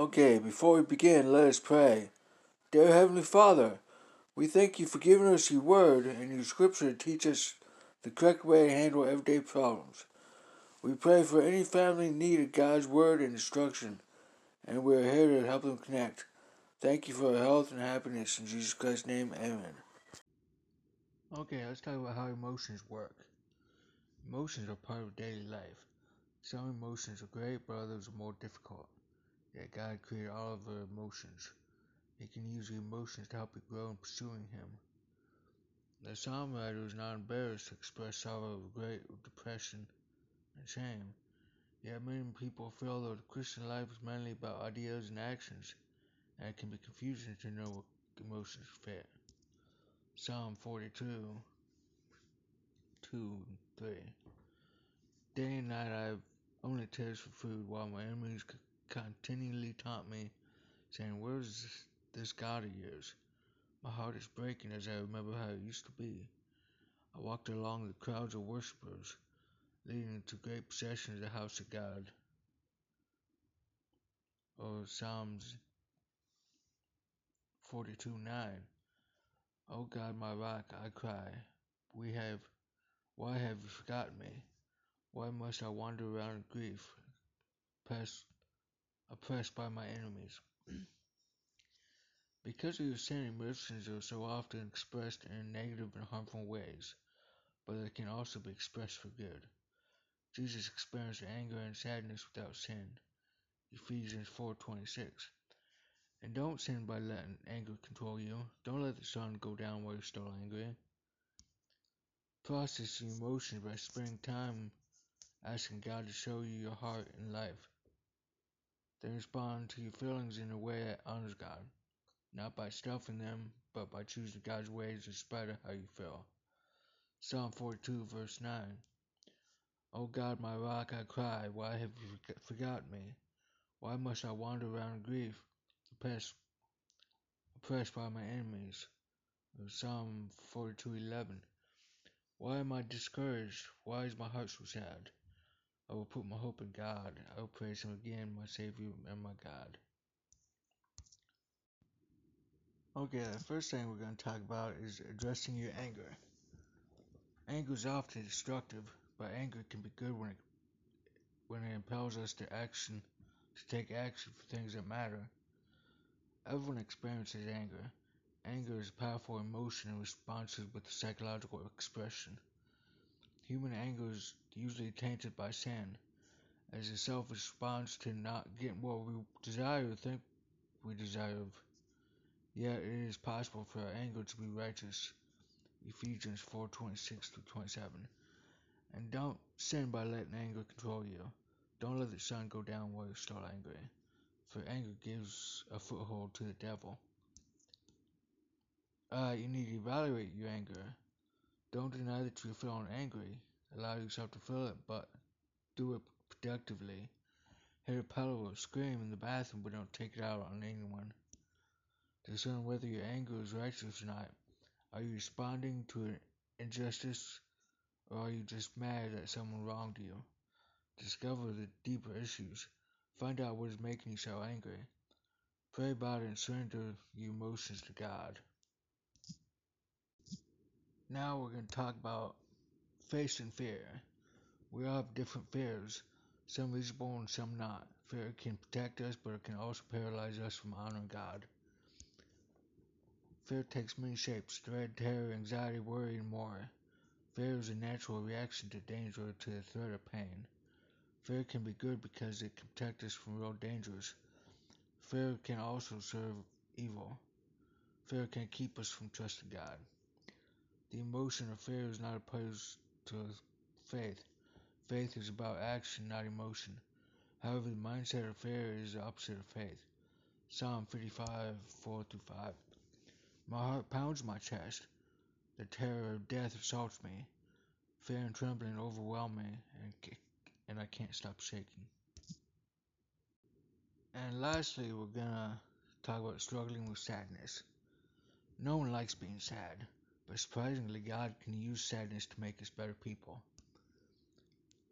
Okay, before we begin, let us pray. Dear Heavenly Father, we thank you for giving us your word and your scripture to teach us the correct way to handle everyday problems. We pray for any family in need of God's word and instruction, and we are here to help them connect. Thank you for health and happiness. In Jesus Christ's name, amen. Okay, let's talk about how emotions work. Emotions are part of daily life. Some emotions are great, but others are more difficult. Yet God created all of our emotions. He can use emotions to help you grow in pursuing Him. The psalm writer is not embarrassed to express sorrow, regret, depression, and shame. Yet many people feel that the Christian life is mainly about ideas and actions, and it can be confusing to know what emotions fit. Psalm 42, 2 and 3. Day and night I have only tears for food, while my enemies continually taught me, saying, Where is this, God of yours? My heart is breaking as I remember how it used to be. I walked along the crowds of worshippers, leading to great possessions of the house of God. Or Psalms 42 9. O God, my rock, I cry. We have, why have you forgotten me? Why must I wander around in grief, oppressed, oppressed by my enemies? because of your sin, emotions are so often expressed in negative and harmful ways, but they can also be expressed for good. Jesus experienced anger and sadness without sin. Ephesians 4:26. And don't sin by letting anger control you. Don't let the sun go down while you're still angry. Process your emotions by spending time asking God to show you your heart and life. Then respond to your feelings in a way that honors God, not by stuffing them, but by choosing God's ways in spite of how you feel. Psalm 42, verse 9. O God, my rock, I cry, why have you forgotten me? Why must I wander around in grief, oppressed, oppressed by my enemies? Psalm 42:11. Why am I discouraged? Why is my heart so sad? I will put my hope in God. I will praise Him again, my Savior and my God. Okay, the first thing we're going to talk about is addressing your anger. Anger is often destructive, but anger can be good when it when it impels us to action to take action for things that matter. Everyone experiences anger. Anger is a powerful emotion and responses with a psychological expression. Human anger is usually tainted by sin, as a selfish response to not getting what we desire think we deserve. Yet it is possible for our anger to be righteous. Ephesians 4:26 27. And don't sin by letting anger control you. Don't let the sun go down while you're still angry for anger gives a foothold to the devil. Uh, you need to evaluate your anger. Don't deny that you're feeling angry. Allow yourself to feel it, but do it productively. Hit a pedal or scream in the bathroom, but don't take it out on anyone. Discern whether your anger is righteous or not. Are you responding to an injustice, or are you just mad that someone wronged you? Discover the deeper issues. Find out what is making you so angry. Pray about it and surrender your emotions to God. Now we're going to talk about facing fear. We all have different fears, some reasonable and some not. Fear can protect us, but it can also paralyze us from honoring God. Fear takes many shapes dread, terror, anxiety, worry, and more. Fear is a natural reaction to danger or to the threat of pain. Fear can be good because it can protect us from real dangers. Fear can also serve evil. Fear can keep us from trusting God. The emotion of fear is not opposed to faith. Faith is about action, not emotion. However, the mindset of fear is the opposite of faith. Psalm 55, 4 5. My heart pounds my chest. The terror of death assaults me. Fear and trembling overwhelm me, and, and I can't stop shaking. And lastly, we're gonna talk about struggling with sadness. No one likes being sad, but surprisingly, God can use sadness to make us better people.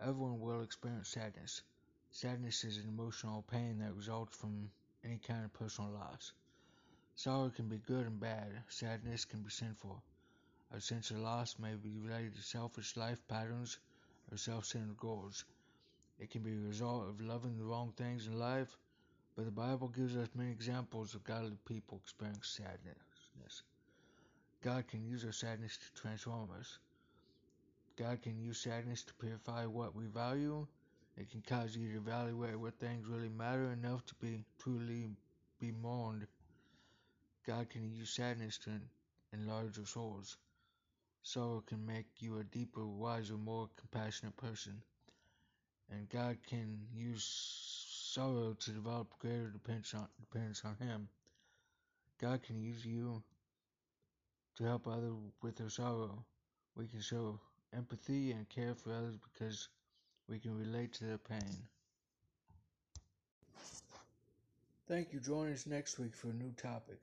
Everyone will experience sadness. Sadness is an emotional pain that results from any kind of personal loss. Sorrow can be good and bad. Sadness can be sinful. A sense of loss may be related to selfish life patterns or self-centered goals. It can be a result of loving the wrong things in life, but the Bible gives us many examples of godly people experiencing sadness. God can use our sadness to transform us. God can use sadness to purify what we value. It can cause you to evaluate what things really matter enough to be truly be mourned. God can use sadness to enlarge your souls. Sorrow can make you a deeper, wiser, more compassionate person. And God can use sorrow to develop greater dependence on, dependence on Him. God can use you to help others with their sorrow. We can show empathy and care for others because we can relate to their pain. Thank you. Join us next week for a new topic.